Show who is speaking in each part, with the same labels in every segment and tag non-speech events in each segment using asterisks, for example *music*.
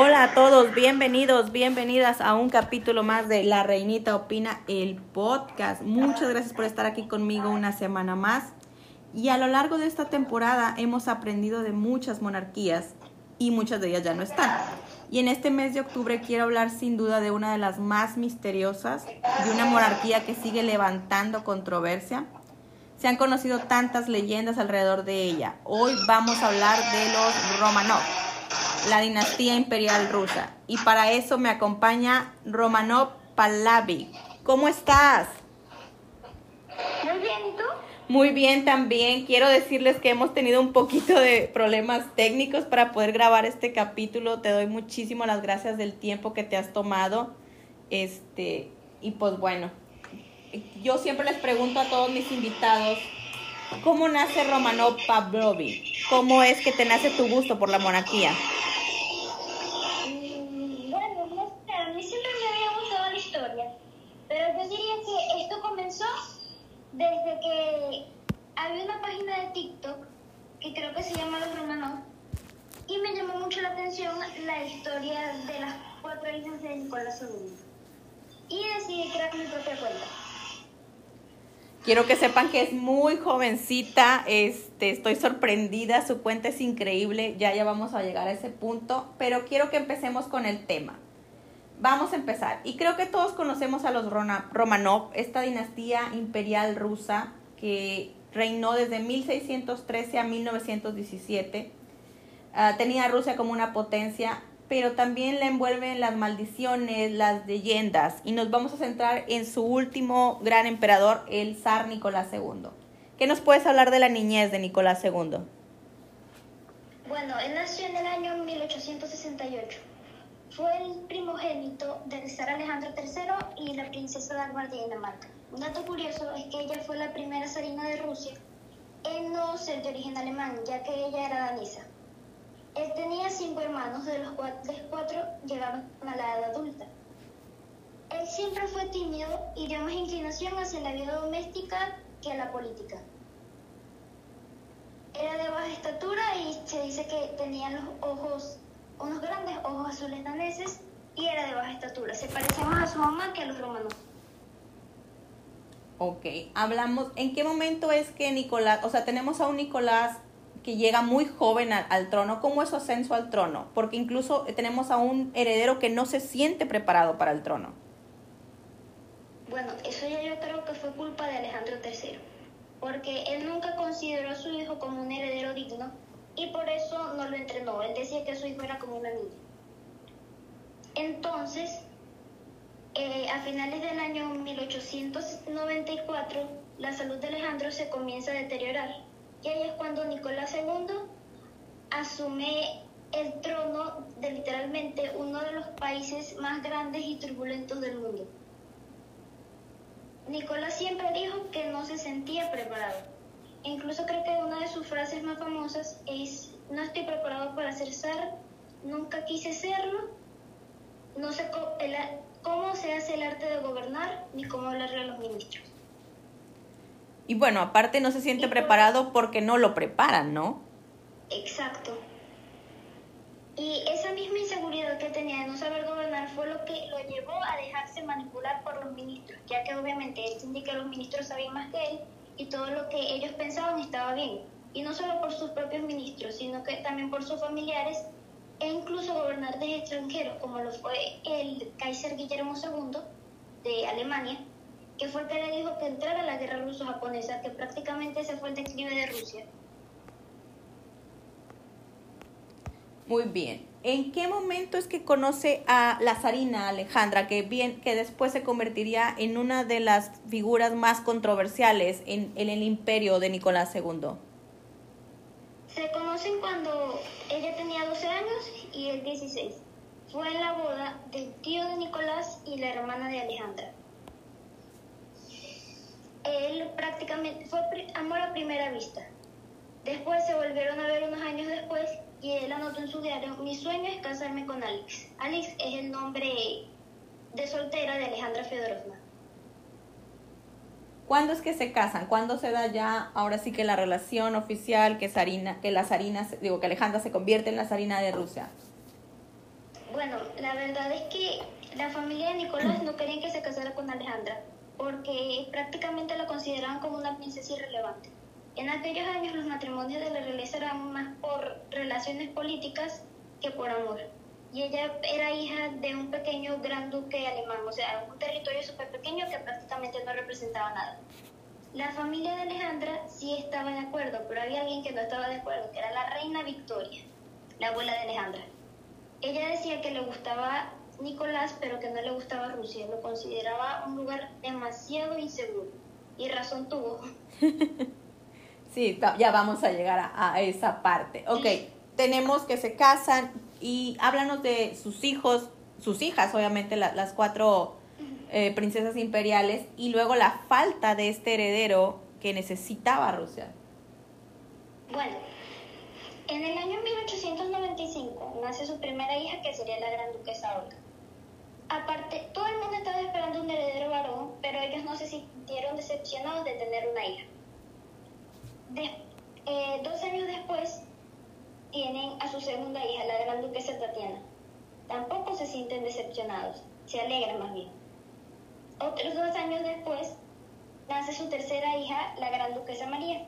Speaker 1: Hola a todos, bienvenidos, bienvenidas a un capítulo más de La Reinita Opina, el podcast. Muchas gracias por estar aquí conmigo una semana más. Y a lo largo de esta temporada hemos aprendido de muchas monarquías y muchas de ellas ya no están. Y en este mes de octubre quiero hablar sin duda de una de las más misteriosas, de una monarquía que sigue levantando controversia. Se han conocido tantas leyendas alrededor de ella. Hoy vamos a hablar de los Romanov, la dinastía imperial rusa. Y para eso me acompaña Romanov Pallavi. ¿Cómo estás?
Speaker 2: Muy bien, ¿y tú?
Speaker 1: Muy bien también. Quiero decirles que hemos tenido un poquito de problemas técnicos para poder grabar este capítulo. Te doy muchísimas las gracias del tiempo que te has tomado. Este, y pues bueno, yo siempre les pregunto a todos mis invitados, ¿cómo nace Romanov Pavlovich? ¿Cómo es que te nace tu gusto por la monarquía?
Speaker 2: Mm, Bueno, a mí siempre me había gustado la historia, pero yo diría que esto comenzó desde que había una página de TikTok que creo que se llama Los Romanov y me llamó mucho la atención la historia de las cuatro hijas de Nicolás II y decidí crear mi propia cuenta.
Speaker 1: Quiero que sepan que es muy jovencita, este, estoy sorprendida, su cuenta es increíble, ya ya vamos a llegar a ese punto, pero quiero que empecemos con el tema. Vamos a empezar. Y creo que todos conocemos a los Romanov, esta dinastía imperial rusa que reinó desde 1613 a 1917. Ah, tenía a Rusia como una potencia, pero también la envuelven las maldiciones, las leyendas. Y nos vamos a centrar en su último gran emperador, el zar Nicolás II. ¿Qué nos puedes hablar de la niñez de Nicolás II?
Speaker 2: Bueno, él nació en el año 1868. Fue el primogénito del zar Alejandro III y la princesa de Dinamarca. Un dato curioso es que ella fue la primera zarina de Rusia en no ser de origen alemán, ya que ella era danesa. Él tenía cinco hermanos, de los cuales cuatro llegaron a la edad adulta. Él siempre fue tímido y dio más inclinación hacia la vida doméstica que a la política. Era de baja estatura y se dice que tenía los ojos, unos grandes ojos azules daneses y era de baja estatura. Se parecía más a su mamá que a los romanos.
Speaker 1: Ok, hablamos, ¿en qué momento es que Nicolás, o sea, tenemos a un Nicolás que llega muy joven al, trono, ¿cómo es su ascenso al trono? Porque incluso tenemos a un heredero que no se siente preparado para el trono.
Speaker 2: Bueno, eso ya yo creo que fue culpa de Alejandro III, porque él nunca consideró a su hijo como un heredero digno y por eso no lo entrenó. Él decía que su hijo era como una niña. Entonces, eh, a finales del año 1894, la salud de Alejandro se comienza a deteriorar. Y ahí es cuando Nicolás II asume el trono de literalmente uno de los países más grandes y turbulentos del mundo. Nicolás siempre dijo que no se sentía preparado. Incluso creo que una de sus frases más famosas es, no estoy preparado para ser zar, nunca quise serlo, no sé cómo se hace el arte de gobernar ni cómo hablarle a los ministros.
Speaker 1: Y bueno, aparte no se siente
Speaker 2: Y por-
Speaker 1: preparado porque no lo preparan, ¿no?
Speaker 2: Exacto. Y esa misma inseguridad que tenía de no saber gobernar fue lo que lo llevó a dejarse manipular por los ministros, ya que obviamente él sentía que los ministros sabían más que él y todo lo que ellos pensaban estaba bien. Y no solo por sus propios ministros, sino que también por sus familiares e incluso gobernantes extranjeros, como lo fue el Kaiser Guillermo II de Alemania, que fue el que le dijo que entrara a la guerra ruso-japonesa, que prácticamente ese fue el declive de Rusia.
Speaker 1: Muy bien. ¿En qué momento es que conoce a la zarina Alejandra, que, bien, que después se convertiría en una de las figuras más controversiales en, en el imperio de Nicolás II?
Speaker 2: Se conocen cuando ella tenía 12 años y él 16. Fue en la boda del tío de Nicolás y la hermana de Alejandra. Él prácticamente fue amor a primera vista. Después se volvieron a ver unos años después y él anotó en su diario, mi sueño es casarme con Alex. Alex es el nombre de soltera de Alejandra Fedorovna.
Speaker 1: ¿Cuándo es que se casan? ¿Cuándo se da ya, ahora sí que la relación oficial, que, Sarina, que la zarina, se- digo, que Alejandra se convierte en la zarina de Rusia?
Speaker 2: Bueno, la verdad es que la familia de Nicolás no querían que se casara con Alejandra, porque prácticamente la consideraban como una princesa irrelevante. En aquellos años los matrimonios de la realeza eran más por relaciones políticas que por amor. Y ella era hija de un pequeño gran duque alemán, o sea, un territorio súper pequeño que prácticamente no representaba nada. La familia de Alejandra sí estaba de acuerdo, pero había alguien que no estaba de acuerdo, que era la reina Victoria, la abuela de Alejandra. Ella decía que le gustaba Nicolás, pero que no le gustaba Rusia, lo consideraba un lugar demasiado inseguro. Y razón tuvo. *laughs*
Speaker 1: sí, ya vamos a llegar a, esa parte. Ok, tenemos que se casan y háblanos de sus hijos, sus hijas, obviamente las cuatro eh, princesas imperiales, y luego la falta de este heredero que necesitaba Rusia.
Speaker 2: Bueno, en el año 1895 nace su primera hija, que sería la gran duquesa Olga. Aparte, todo el mundo estaba esperando un heredero varón, pero ellos no se sintieron decepcionados de tener una hija. Eh, dos años después, tienen a su segunda hija, la gran duquesa Tatiana. Tampoco se sienten decepcionados, se alegran más bien. Otros dos años después, nace su tercera hija, la gran duquesa María.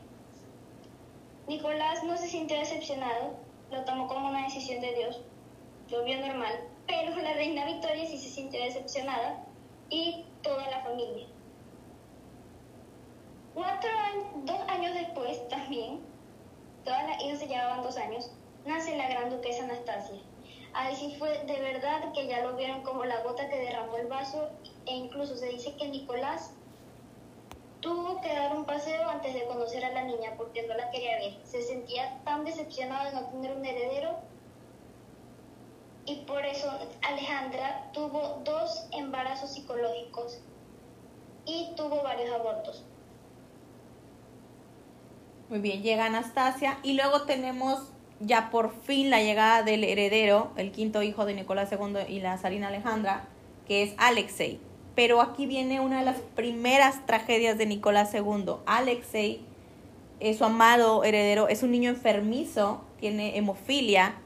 Speaker 2: Nicolás no se sintió decepcionado, lo tomó como una decisión de Dios, lo vio normal, pero la reina Victoria sí se sintió decepcionada y toda la familia. Cuatro dos años después también, todas las hijas se llevaban dos años, nace la gran duquesa Anastasia. Ahí sí fue de verdad que ya lo vieron como la gota que derramó el vaso e incluso se dice que Nicolás Tuvo que dar un paseo antes de conocer a la niña porque no la quería ver. Se sentía tan decepcionado de no tener un heredero y por eso Alejandra tuvo dos embarazos psicológicos y tuvo varios abortos.
Speaker 1: Muy bien, llega Anastasia y luego tenemos ya por fin la llegada del heredero, el quinto hijo de Nicolás II y la zarina Alejandra, que es Alexei. Pero aquí viene una de las primeras tragedias de Nicolás II. Alexei, su amado heredero, es un niño enfermizo, tiene hemofilia.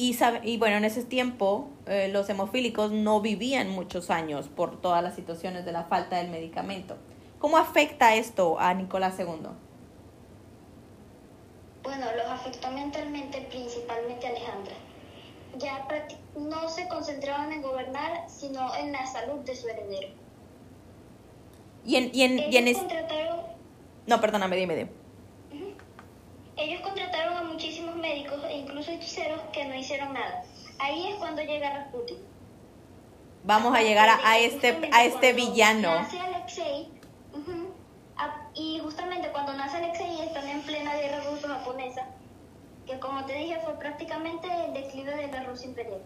Speaker 1: Y, sabe, y bueno, en ese tiempo eh, los hemofílicos no vivían muchos años por todas las situaciones de la falta del medicamento. ¿Cómo afecta esto a Nicolás II?
Speaker 2: Bueno, los afectó mentalmente, principalmente a Alejandra ya no se concentraban en gobernar, sino en la salud de su heredero.
Speaker 1: Y en, y en, Ellos contrataron... No, perdóname, dime, dime.
Speaker 2: Ellos contrataron a muchísimos médicos e incluso hechiceros que no hicieron nada. Ahí es cuando llega Rasputin.
Speaker 1: Vamos a llegar a, este, a este villano.
Speaker 2: Nace Alexei, y justamente cuando nace Alexei están en plena guerra ruso-japonesa que como te dije fue prácticamente el declive de la Rusia imperial.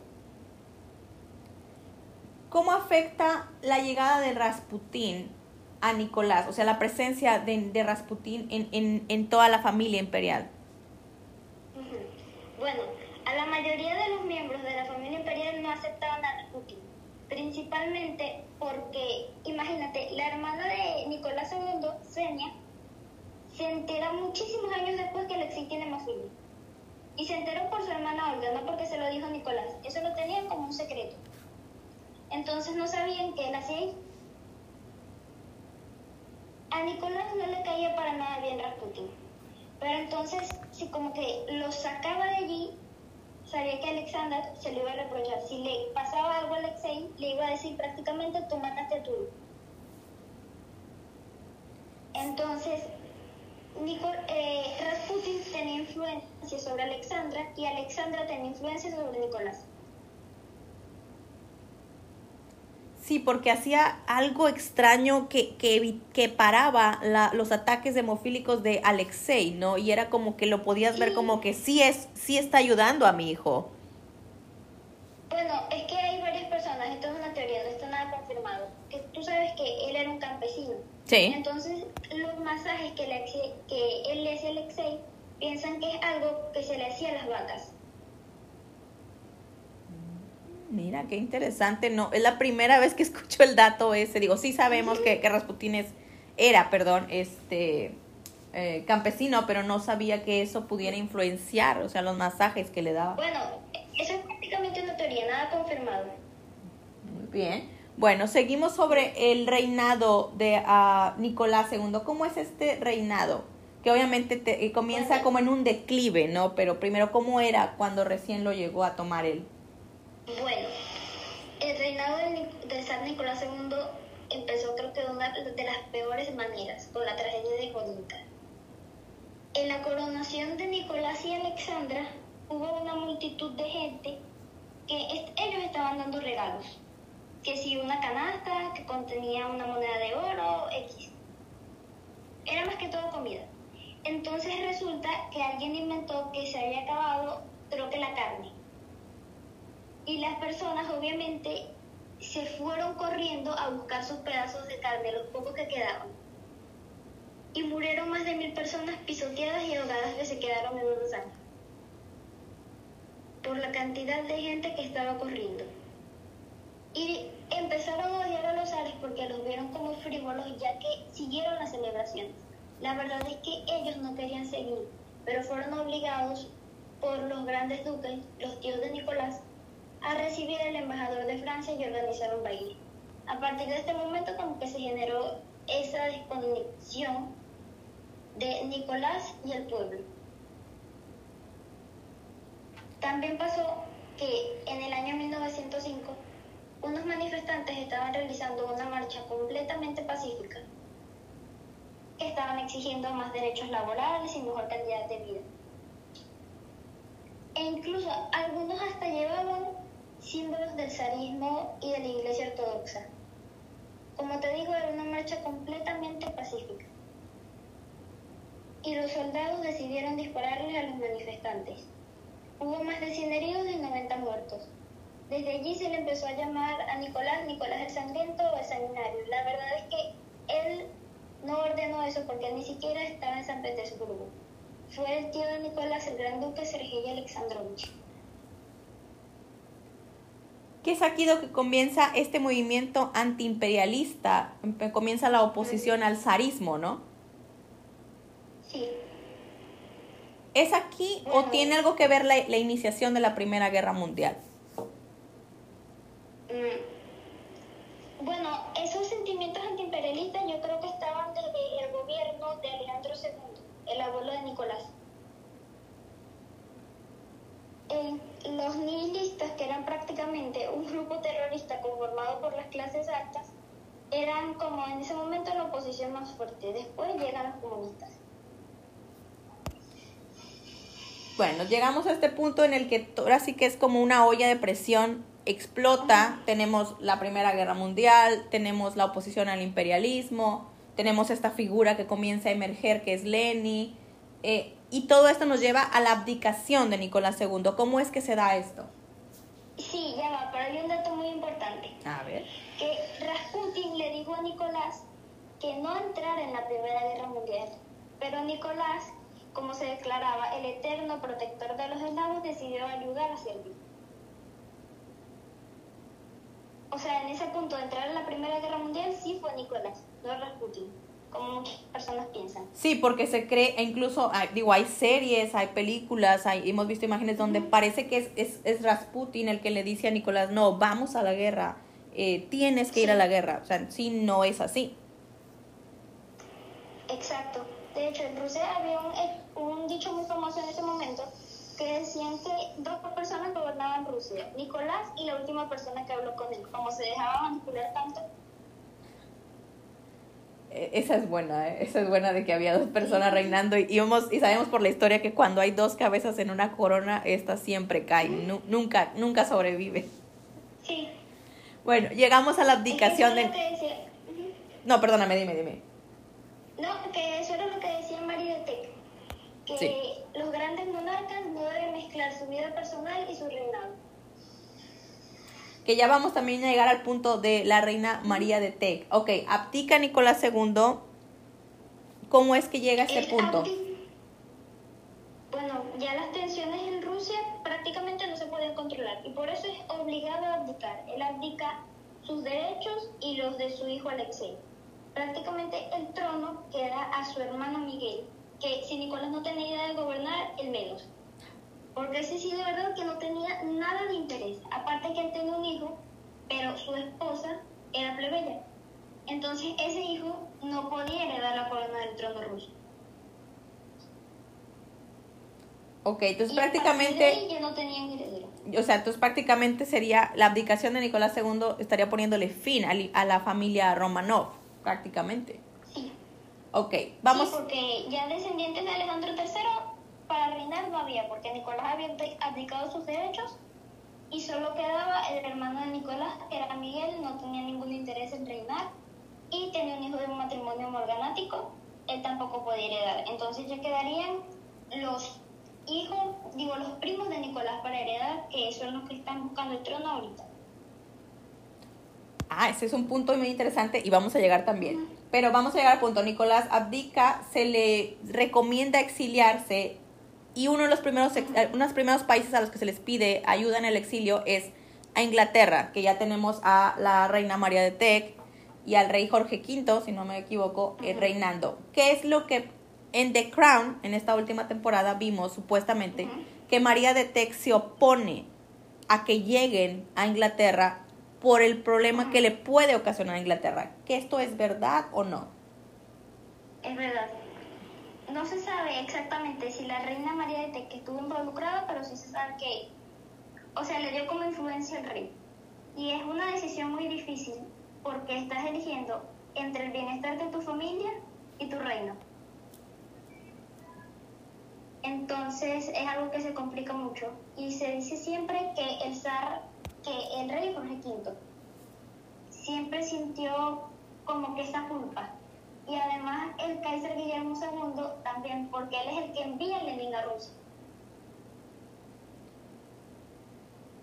Speaker 1: ¿Cómo afecta la llegada de Rasputín a Nicolás? O sea, la presencia de, de Rasputín en, en, en, toda la familia imperial.
Speaker 2: Bueno, a la mayoría de los miembros de la familia imperial no aceptaban a Rasputín, principalmente porque, imagínate, la hermana de Nicolás II, Senia, se entera muchísimos años después que Alexei tiene más hijos. Y se enteró por su hermana Olga, no porque se lo dijo Nicolás. Eso lo tenían como un secreto. Entonces no sabían que él hacía A Nicolás no le caía para nada bien Rasputin. Pero entonces, si como que lo sacaba de allí, sabía que Alexander se lo iba a reprochar. Si le pasaba algo a Alexei, le iba a decir prácticamente tú mataste a tu Entonces, eh, Rasputin tenía influencia sobre Alexandra y Alexandra tenía influencia sobre Nicolás.
Speaker 1: Sí, porque hacía algo extraño que, que, que paraba la, los ataques hemofílicos de Alexei, ¿no? Y era como que lo podías ver como que sí, es, sí está ayudando a mi hijo.
Speaker 2: Bueno, es que hay varias personas, esto es una teoría, no está nada confirmado, que tú sabes que él era un campesino.
Speaker 1: Sí.
Speaker 2: Entonces, los masajes que, le, que él le hacía a Alexei piensan que es algo que se le hacía a las vacas.
Speaker 1: Mira, qué interesante. No, es la primera vez que escucho el dato ese. Digo, sí sabemos que, que Rasputín es, era, perdón, este eh, campesino, pero no sabía que eso pudiera influenciar, o sea, los masajes que le daba.
Speaker 2: Bueno, eso es prácticamente una teoría nada confirmado.
Speaker 1: Muy bien. Bueno, seguimos sobre el reinado de ah, Nicolás II. ¿Cómo es este reinado? Que obviamente te- eh, comienza como en un declive, ¿no? Pero primero, ¿cómo era cuando recién lo llegó a tomar él?
Speaker 2: Bueno, el reinado del, zar Nicolás II empezó creo que de una de las peores maneras, con la tragedia de Gorinka. En la coronación de Nicolás y Alexandra hubo una multitud de gente que ellos estaban dando regalos. Que si una canasta que contenía una moneda de oro, X. Era más que todo comida. Entonces resulta que alguien inventó que se había acabado, creo que la carne. Y las personas obviamente se fueron corriendo a buscar sus pedazos de carne, los pocos que quedaban. Y murieron más de mil personas pisoteadas y ahogadas que se quedaron en unos años. Por la cantidad de gente que estaba corriendo. Y empezaron a odiar a los zares porque los vieron como frívolos ya que siguieron las celebraciones. La verdad es que ellos no querían seguir, pero fueron obligados por los grandes duques, los tíos de Nicolás, a recibir al embajador de Francia y organizar un baile. A partir de este momento como que se generó esa desconexión de Nicolás y el pueblo. También pasó que en el año 1905 unos manifestantes estaban realizando una marcha completamente pacífica que estaban exigiendo más derechos laborales y mejor calidad de vida. E incluso algunos hasta llevaban símbolos del zarismo y de la Iglesia Ortodoxa. Como te digo, era una marcha completamente pacífica. Y los soldados decidieron dispararles a los manifestantes. Hubo más de 100 heridos y 90 muertos. Desde allí se le empezó a llamar a Nicolás Nicolás el Sangriento o el Sanguinario. La verdad es que él no ordenó eso porque ni siquiera estaba en San Petersburgo. Fue el tío de Nicolás, el gran duque Sergei Alexandrovich.
Speaker 1: Que es aquí lo que comienza este movimiento antiimperialista, empe- comienza la oposición al zarismo, ¿no?
Speaker 2: Sí.
Speaker 1: ¿Es aquí o tiene algo que ver la, la iniciación de la Primera Guerra Mundial?
Speaker 2: Mm. Bueno, esos sentimientos antiimperialistas yo creo que estaban desde el gobierno de Alejandro II, el abuelo de Nicolás. Eh, los nihilistas, que eran prácticamente un grupo terrorista conformado por las clases altas, eran como en ese momento la oposición más fuerte. Después llegan los comunistas.
Speaker 1: Bueno, llegamos a este punto en el que ahora sí que es como una olla de presión, explota, tenemos la Primera Guerra Mundial, tenemos la oposición al imperialismo, tenemos esta figura que comienza a emerger que es Leni, eh, y todo esto nos lleva a la abdicación de Nicolás II. ¿Cómo es que se da esto?
Speaker 2: Sí, ya va, pero hay un dato muy importante.
Speaker 1: A ver.
Speaker 2: que Rasputin le dijo a Nicolás que no entrara en la Primera Guerra Mundial. Pero Nicolás, como se declaraba el eterno protector de los eslavos, decidió ayudar a Serbia. O sea, en ese punto de entrar en la Primera Guerra Mundial sí fue Nicolás, no Rasputin, como muchas personas piensan.
Speaker 1: Sí, porque se cree, e incluso, hay- digo, hay series, hay películas, hay, hemos visto imágenes donde parece que es, es, es Rasputin el que le dice a Nicolás, no, vamos a la guerra, eh, tienes que ir a la guerra. O sea, sí, no es así.
Speaker 2: Exacto. De hecho, en Rusia había un, eh, un dicho muy famoso en ese momento que decían que dos personas gobernaban Rusia, Nicolás y la última persona que habló con él. Como se dejaba manipular tanto,
Speaker 1: Esa es buena, ¿eh? esa es buena de que había dos personas reinando y, y, hemos- y sabemos por la historia que cuando hay dos cabezas en una corona, esta siempre cae, nu- nunca, nunca sobrevive.
Speaker 2: sí.
Speaker 1: Bueno, llegamos a la
Speaker 2: Es que
Speaker 1: abdicación de... No, perdóname, dime, dime.
Speaker 2: No, que eso era lo que decía María de Tec, que
Speaker 1: Sí.
Speaker 2: los grandes monarcas no deben mezclar su vida personal y su reinado.
Speaker 1: Que ya vamos también a llegar al punto de la reina María de Tec. Ok, abdica Nicolás II. ¿Cómo es que llega a este
Speaker 2: El
Speaker 1: punto?
Speaker 2: Bueno, ya las tensiones en Rusia prácticamente no se pueden controlar y por eso es obligado a abdicar. Él abdica sus derechos y los de su hijo Alexei. Prácticamente el trono queda a su hermano Miguel, que si Nicolás no tenía idea de gobernar, él menos. Porque ese sí de verdad que no tenía nada de interés. Entonces ese hijo no podía heredar la corona del trono ruso.
Speaker 1: Ok, entonces
Speaker 2: Y
Speaker 1: prácticamente,
Speaker 2: ahí ya no tenían heredero.
Speaker 1: o sea, entonces prácticamente sería la abdicación de Nicolás II estaría poniéndole fin a, la familia Romanov, prácticamente.
Speaker 2: Sí.
Speaker 1: Ok, vamos.
Speaker 2: Sí, porque ya descendientes de Alejandro III para reinar no había, porque Nicolás había abdi- abdicado sus derechos y solo quedaba el hermano de Nicolás, que era Miguel, no tenía ningún interés en reinar y tenía un hijo de un matrimonio morganático, él tampoco podía heredar. Entonces ya quedarían los hijos, digo, los primos de Nicolás para heredar, que son los que están buscando el trono ahorita.
Speaker 1: Ah, ese es un punto muy interesante y vamos a llegar también. Pero vamos a llegar al punto. Nicolás abdica, se le recomienda exiliarse y uno de los primeros, eh, uno de los primeros países a los que se les pide ayuda en el exilio es a Inglaterra, que ya tenemos a la reina María de Teck y al rey Jorge V, si no me equivoco, reinando. ¿Qué es lo que en The Crown, en esta última temporada, vimos supuestamente que María de Teck se opone a que lleguen a Inglaterra por el problema que le puede ocasionar a Inglaterra. ¿Que esto es verdad o no?
Speaker 2: Es verdad. No se sabe exactamente si la reina María de Teque estuvo involucrada, pero sí se sabe que, o sea, le dio como influencia al rey. Y es una decisión muy difícil porque estás eligiendo entre el bienestar de tu familia y tu reino. Entonces es algo que se complica mucho. Y se dice siempre que el zar, que el rey Jorge V, siempre sintió como que esa culpa. Y además el Kaiser Guillermo II también, porque él es el que envía a Lenin a Rusia.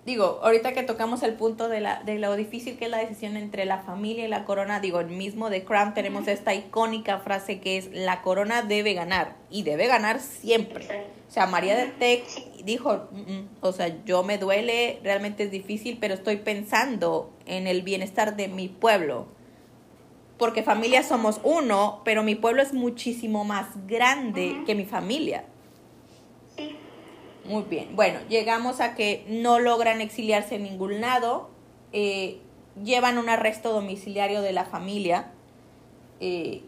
Speaker 1: Digo, ahorita que tocamos el punto de, la, de lo difícil que es la decisión entre la familia y la corona, digo, el mismo de Crown tenemos esta icónica frase que es la corona debe ganar y debe ganar siempre. O sea, María de Teck dijo, "Mm, mm, o sea, yo me duele, realmente es difícil, pero estoy pensando en el bienestar de mi pueblo. Porque familia somos uno, pero mi pueblo es muchísimo más grande que mi familia.
Speaker 2: Sí,
Speaker 1: Muy bien. Bueno, llegamos a que no logran exiliarse en ningún lado. eh, llevan un arresto domiciliario de la familia. eh,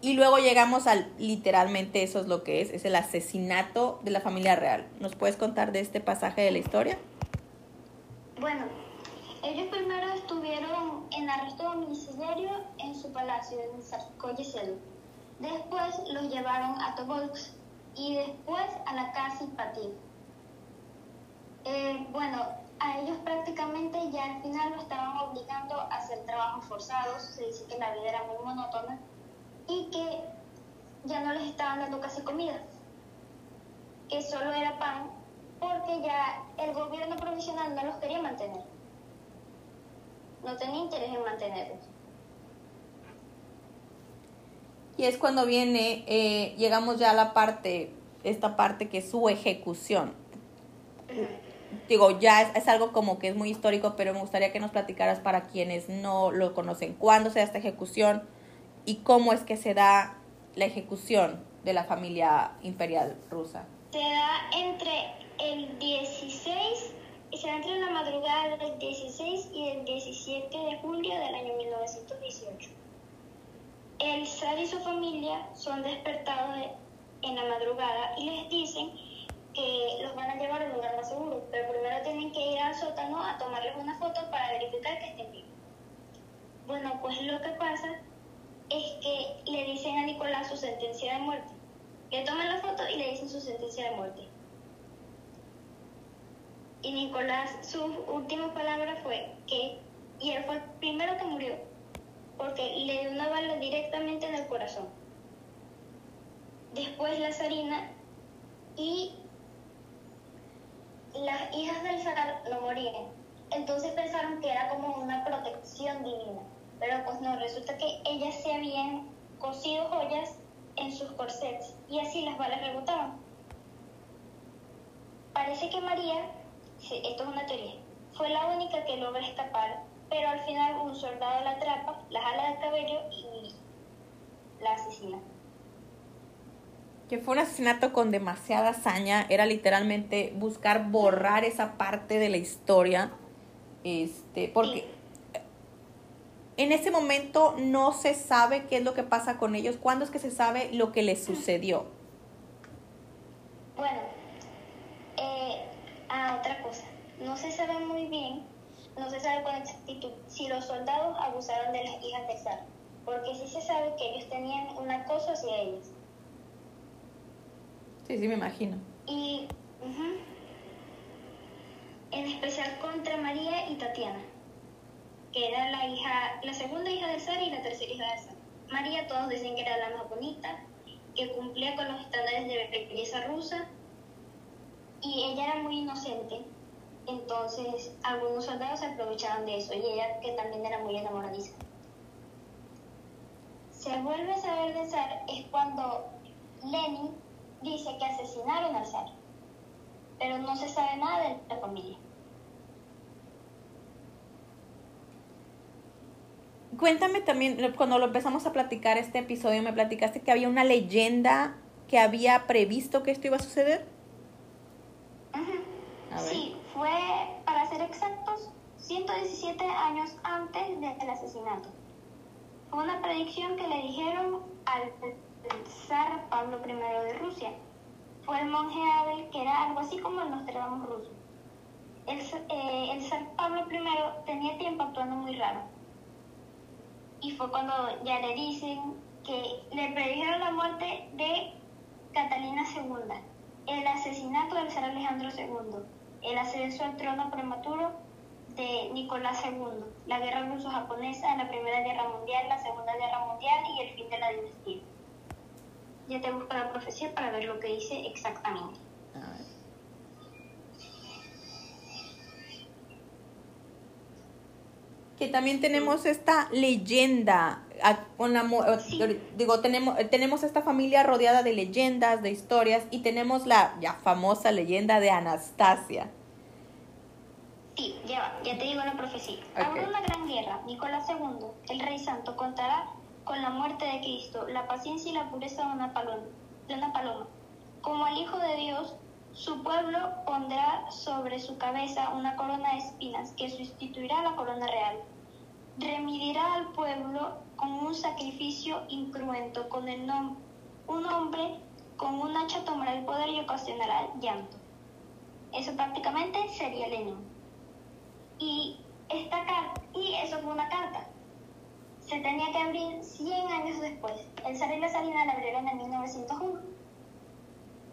Speaker 1: y luego llegamos al, literalmente eso es lo que es, es el asesinato de la familia real. ¿Nos puedes contar de este pasaje de la historia?
Speaker 2: Bueno, ellos primero estuvieron en arresto domiciliario en su palacio, en Sarkoyeselu. Después los llevaron a Tobolsk y después a la casa Ipativ. Eh, bueno, a ellos prácticamente ya al final lo estaban obligando a hacer trabajos forzados, se dice que la vida era muy monótona y que ya no les estaban dando casi comida, que solo era pan porque ya el gobierno provisional no los quería mantener. No tenía interés en mantenerlos.
Speaker 1: Y es cuando viene, eh, llegamos ya a la parte, esta parte que es su ejecución. Digo, ya es, es algo como que es muy histórico, pero me gustaría que nos platicaras para quienes no lo conocen, cuándo se da esta ejecución y cómo es que se da la ejecución de la familia imperial rusa.
Speaker 2: Se da entre el 16, se da entre la madrugada del 16 y el 17 de julio del año 1918. El zar y su familia son despertados de- en la madrugada y les dicen que los van a llevar a un lugar más seguro, pero primero tienen que ir al sótano a tomarles una foto para verificar que estén vivos. Bueno, pues lo que pasa es que le dicen a Nicolás su sentencia de muerte. Le toman la foto y le dicen su sentencia de muerte. Y Nicolás, sus últimas palabras fue que, y él fue el primero que murió, porque le dio una bala directamente en el corazón. Después la zarina y las hijas del zar no morían. Entonces pensaron que era como una protección divina. Pero pues no, resulta que ellas se habían cosido joyas en sus corsets y así las balas rebotaban. Parece que María, esto es una teoría, fue la única que logra escapar, pero al final un soldado la atrapa, la jala del cabello y la asesina.
Speaker 1: Que fue un asesinato con demasiada hazaña, era literalmente buscar borrar esa parte de la historia, este, porque en ese momento no se sabe qué es lo que pasa con ellos. ¿Cuándo es que se sabe lo que les sucedió?
Speaker 2: Bueno, eh, ah, otra cosa. No se sabe muy bien, no se sabe con exactitud si los soldados abusaron de las hijas de zar, porque sí se sabe que ellos tenían un acoso hacia ellas.
Speaker 1: Sí, sí, me imagino.
Speaker 2: Y en especial contra María y Tatiana, que era la hija, la segunda hija del zar y la tercera hija del zar. María todos dicen que era la más bonita, que cumplía con los estándares de belleza rusa y ella era muy inocente. Entonces algunos soldados se aprovecharon de eso y ella que también era muy enamoradiza. Se vuelve a saber de zar es cuando Lenin dice que asesinaron al zar, pero no se sabe nada de la familia.
Speaker 1: Cuéntame también, cuando lo empezamos a platicar este episodio, me platicaste que había una leyenda que había previsto que esto iba a suceder.
Speaker 2: Ujú.
Speaker 1: A ver.
Speaker 2: Sí, fue, para ser exactos, 117 años antes del asesinato. Fue una predicción que le dijeron al zar Pablo I de Rusia. Fue el monje Abel, que era algo así como el Nostradamus ruso. El, eh, el zar Pablo I tenía tiempo actuando muy raro. Y fue cuando ya le dicen que le predijeron la muerte de Catalina II, el asesinato del zar Alejandro II, el ascenso al trono prematuro de Nicolás II, la guerra ruso-japonesa, la Primera Guerra Mundial, la Segunda Guerra Mundial y el fin de la dinastía. Ya te busco la profecía para ver lo que dice exactamente.
Speaker 1: Que también tenemos esta leyenda, con mu- eh,
Speaker 2: Sí.
Speaker 1: digo, tenemos, eh, tenemos esta familia rodeada de leyendas, de historias, y tenemos la ya famosa leyenda de Anastasia.
Speaker 2: Sí, ya ya te digo la profecía.
Speaker 1: Ok.
Speaker 2: Habrá una gran guerra. Nicolás II, el rey santo, contará con la muerte de Cristo, la paciencia y la pureza de una paloma. De una paloma. Como el Hijo de Dios, su pueblo pondrá sobre su cabeza una corona de espinas que sustituirá la corona real. Remidirá al pueblo con un sacrificio incruento, con el nom un hombre con un hacha tomará el poder y ocasionará llanto. Eso prácticamente sería Lenin. Y esta carta, y eso fue una carta. Se tenía que abrir 100 años después. El zar y la zarina la abrieron en 1901.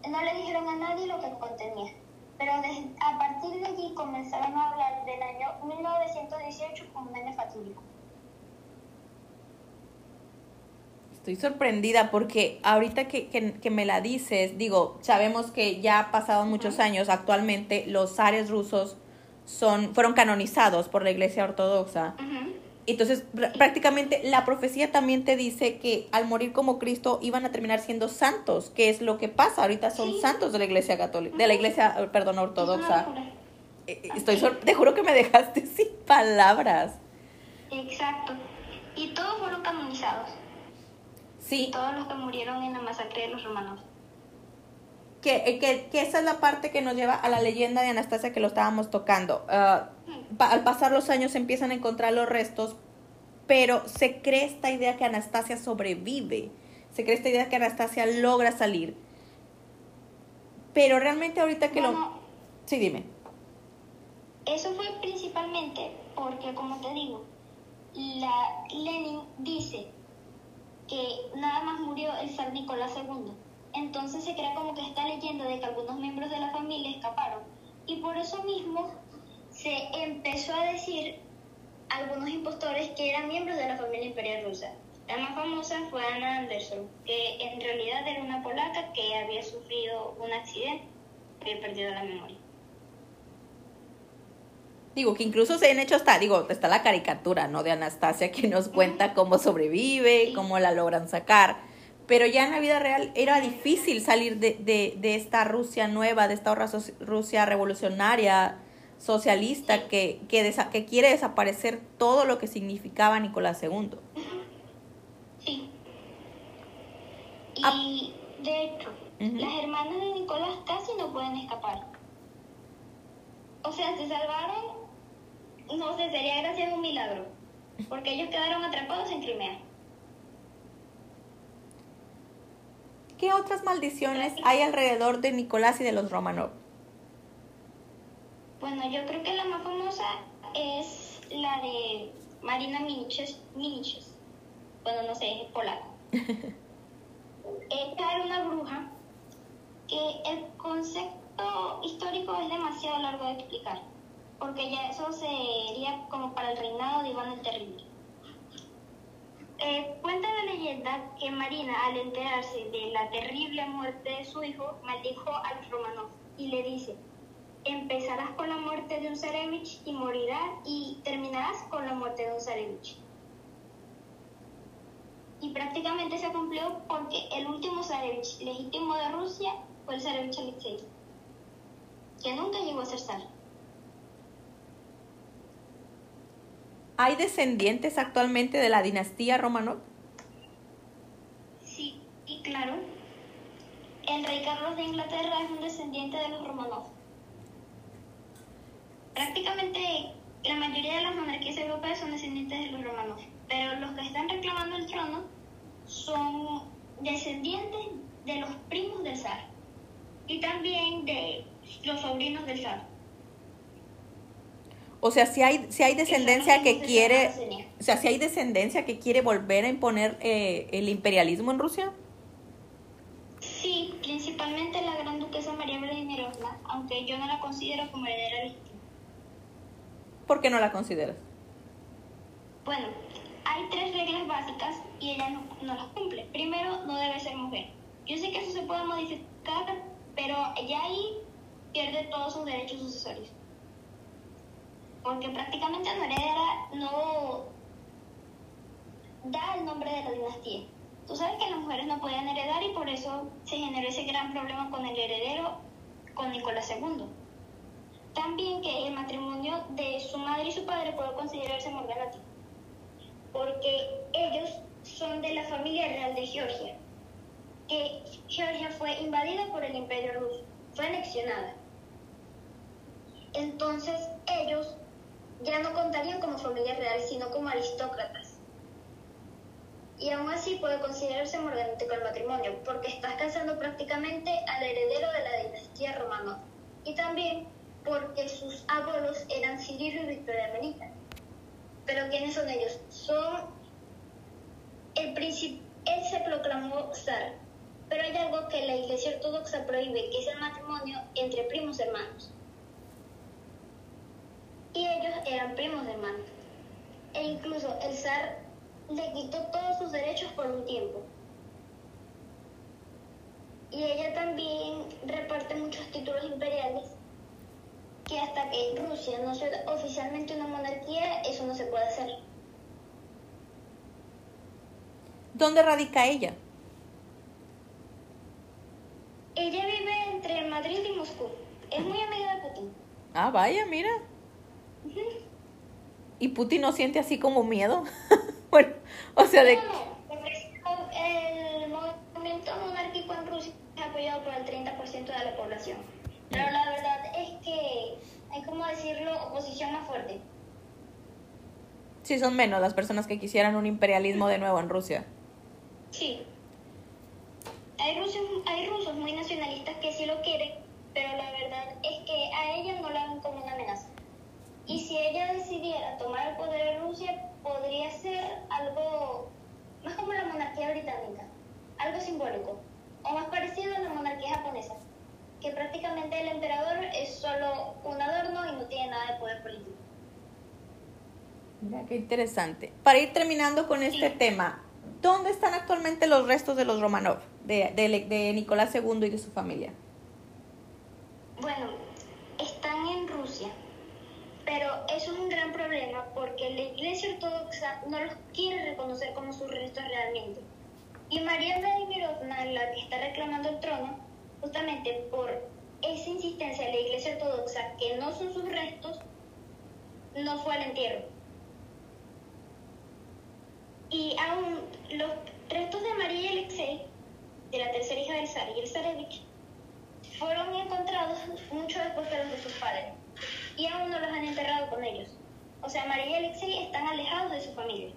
Speaker 2: No le dijeron a nadie lo que contenía. Pero a partir de allí comenzaron a hablar del año 1918 como un año fatídico.
Speaker 1: Estoy sorprendida porque ahorita que, que- que me la dices, digo, sabemos que ya ha pasado muchos años, actualmente los zares rusos son, fueron canonizados por la Iglesia Ortodoxa.
Speaker 2: Ujú.
Speaker 1: Entonces, pr- prácticamente la profecía también te dice que al morir como Cristo iban a terminar siendo santos, que es lo que pasa, ahorita son
Speaker 2: Sí.
Speaker 1: santos de la Iglesia Católica, de la Iglesia, perdón, Ortodoxa. Eh, eh, Estoy sor- te juro que me dejaste *laughs* sin palabras.
Speaker 2: Exacto. Y todos fueron canonizados.
Speaker 1: Sí,
Speaker 2: Todos los que murieron en la masacre de los romanos.
Speaker 1: que, eh, que, que esa es la parte que nos lleva a la leyenda de Anastasia que lo estábamos tocando. Ah, pa- al pasar los años se empiezan a encontrar los restos, pero se cree esta idea que Anastasia sobrevive, se cree esta idea que Anastasia logra salir. Pero realmente ahorita que lo... Sí, dime.
Speaker 2: Eso fue principalmente porque, como te digo, la Lenin dice que nada más murió el zar Nicolás II. Entonces se crea como que esta leyenda de que algunos miembros de la familia escaparon. Y por eso mismo se empezó a decir a algunos impostores que eran miembros de la familia imperial rusa. La más famosa fue Anna Anderson, que en realidad era una polaca que había sufrido un accidente y perdido la memoria.
Speaker 1: Digo, que incluso se han hecho hasta, digo, está la caricatura, ¿no? De Anastasia que nos cuenta cómo sobrevive, cómo la logran sacar. Pero ya en la vida real era difícil salir de, de, de esta Rusia nueva, de esta Ru- Rusia revolucionaria, socialista, que, que, desa- que quiere desaparecer todo lo que significaba Nicolás II.
Speaker 2: Sí.
Speaker 1: Ah.
Speaker 2: Y de hecho, las hermanas de Nicolás casi no pueden escapar. O sea, se salvaron, sería gracias a un milagro. porque ellos quedaron atrapados en Crimea.
Speaker 1: ¿Qué otras maldiciones hay alrededor de Nicolás y de los Romanov?
Speaker 2: Bueno, yo creo que la más famosa es la de Marina Miniches. Miniches. Bueno, no sé, es polaco. *laughs* Esta era una bruja que el concepto histórico es demasiado largo de explicar, porque ya eso sería como para el reinado de Iván el Terrible. Eh, cuenta la leyenda que Marina, al enterarse de la terrible muerte de su hijo, maldijo al Romanov y le dice, empezarás con la muerte de un Zarevich y morirás y terminarás con la muerte de un Zarevich. Y prácticamente se cumplió porque el último Zarevich legítimo de Rusia fue el Zarevich Alexei, que nunca llegó a ser zar.
Speaker 1: ¿Hay descendientes actualmente de la dinastía Romanov?
Speaker 2: Sí, y claro. El rey Carlos de Inglaterra es un descendiente de los Romanov. Prácticamente la mayoría de las monarquías europeas son descendientes de los Romanov, pero los que están reclamando el trono son descendientes de los primos del zar y también de los sobrinos del zar.
Speaker 1: O sea, si hay, si hay descendencia que quiere, o sea, si hay descendencia que quiere volver a imponer eh, el imperialismo en Rusia.
Speaker 2: Sí, principalmente la gran duquesa María Vladimirovna, aunque yo no la considero como heredera legítima.
Speaker 1: ¿Por qué no la consideras?
Speaker 2: Bueno, hay tres reglas básicas y ella no, no las cumple. Primero, no debe ser mujer. Yo sé que eso se puede modificar, pero ella ahí pierde todos sus derechos sucesorios. Porque prácticamente no heredera, no da el nombre de la dinastía. Tú sabes que las mujeres no podían heredar y por eso se generó ese gran problema con el heredero, con Nicolás II. También que el matrimonio de su madre y su padre puede considerarse morganático, porque ellos son de la familia real de Georgia, que Georgia fue invadida por el imperio ruso, fue anexionada. Entonces ellos ya no contarían como familia real, sino como aristócratas. Y aún así puede considerarse morganático el matrimonio, porque estás casando prácticamente al heredero de la dinastía Romanov. Y también porque sus abuelos eran Cirilo y Victoria. Pero ¿quiénes son ellos? Son el príncipe, él se proclamó zar, pero hay algo que la Iglesia Ortodoxa prohíbe, que es el matrimonio entre primos hermanos. Y ellos eran primos hermanos. E incluso el zar le quitó todos sus derechos por un tiempo. Y ella también reparte muchos títulos imperiales que hasta que Rusia no sea oficialmente una monarquía, eso no se puede hacer.
Speaker 1: ¿Dónde radica ella?
Speaker 2: Ella vive entre Madrid y Moscú. Es muy amiga de Putin.
Speaker 1: Ah, vaya, mira. ¿Y Putin no siente así como miedo? *laughs* bueno, o sea, de...
Speaker 2: No, no, porque el movimiento monárquico en Rusia es apoyado por el 30% de la población. Pero la verdad es que hay como decirlo, oposición más fuerte.
Speaker 1: Sí, son menos las personas que quisieran un imperialismo de nuevo en Rusia.
Speaker 2: Sí. Hay rusos, hay rusos muy nacionalistas que sí lo quieren, pero la verdad es que a ella no la ven como una amenaza. Y si ella decidiera tomar el poder en Rusia, podría ser algo más como la monarquía británica, algo simbólico, o más parecido a la monarquía japonesa, que prácticamente el emperador es solo un adorno y no tiene nada de poder político.
Speaker 1: Mira, qué interesante. Para ir terminando con este
Speaker 2: Sí.
Speaker 1: tema, ¿dónde están actualmente los restos de los Romanov, de, de, de Nicolás II y de su familia?
Speaker 2: Bueno, están en Rusia, pero eso es un gran problema porque la Iglesia Ortodoxa no los quiere reconocer como sus restos realmente. Y María Vladimirovna, la que está reclamando el trono, justamente por esa insistencia de la Iglesia Ortodoxa que no son sus restos, no fue al entierro. Y aún los restos de María y Alexei, de la tercera hija del zar y el zarevich, fueron encontrados mucho después que los de sus padres y aún no los han enterrado con ellos. O sea, María y Alexei están alejados de su familia.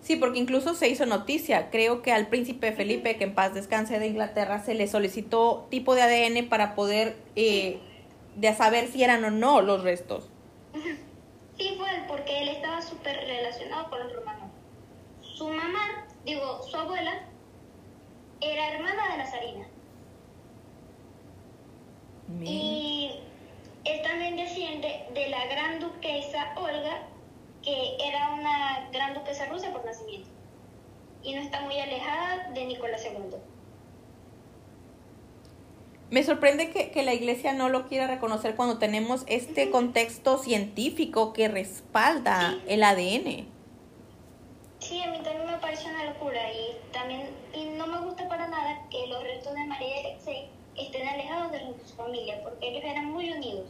Speaker 1: Sí, porque incluso se hizo noticia. Creo que al príncipe Felipe, que en paz descanse de Inglaterra, se le solicitó tipo de ADN para poder eh, de saber si eran o no los restos.
Speaker 2: Sí, fue él, porque él estaba súper relacionado con los romanos. Su mamá, digo, su abuela, era hermana de Nazarina. Y él también desciende de la gran duquesa Olga, que era una gran duquesa rusa por nacimiento. Y no está muy alejada de Nicolás II.
Speaker 1: Me sorprende que, la iglesia no lo quiera reconocer cuando tenemos este contexto científico que respalda el ADN.
Speaker 2: Sí, a mí también me parece una locura y también y no me gusta para nada que los restos de María Alexei estén alejados de su familia porque ellos eran muy unidos.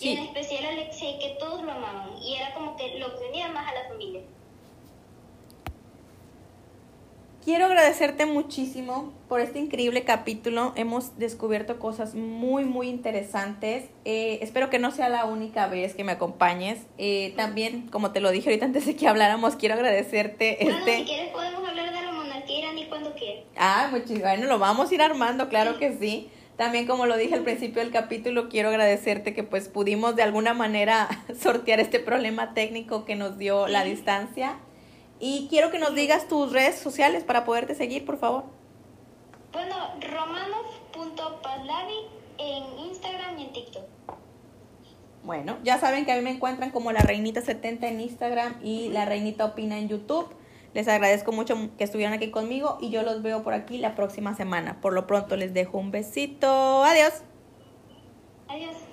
Speaker 2: Y en especial Alexei, que todos lo amaban y era como que lo que unía más a la familia.
Speaker 1: Quiero agradecerte muchísimo por este increíble capítulo. Hemos descubierto cosas muy, muy interesantes. Eh, espero que no sea la única vez que me acompañes. Eh, también, como te lo dije ahorita antes de que habláramos, quiero agradecerte.
Speaker 2: Bueno,
Speaker 1: este...
Speaker 2: si quieres podemos hablar de la monarquía iraní cuando quieras.
Speaker 1: Ah, muchísimo. Bueno, lo vamos a ir armando, claro que sí. También, como lo dije al principio del capítulo, quiero agradecerte que pues pudimos de alguna manera *laughs* sortear este problema técnico que nos dio la distancia. Y quiero que nos digas tus redes sociales para poderte seguir, por favor.
Speaker 2: Bueno, romanov.paslavi en Instagram y en TikTok.
Speaker 1: Bueno, ya saben que a mí me encuentran como la Reinita 70 en Instagram y la Reinita Opina en YouTube. Les agradezco mucho que estuvieran aquí conmigo y yo los veo por aquí la próxima semana. Por lo pronto les dejo un besito. Adiós. Adiós.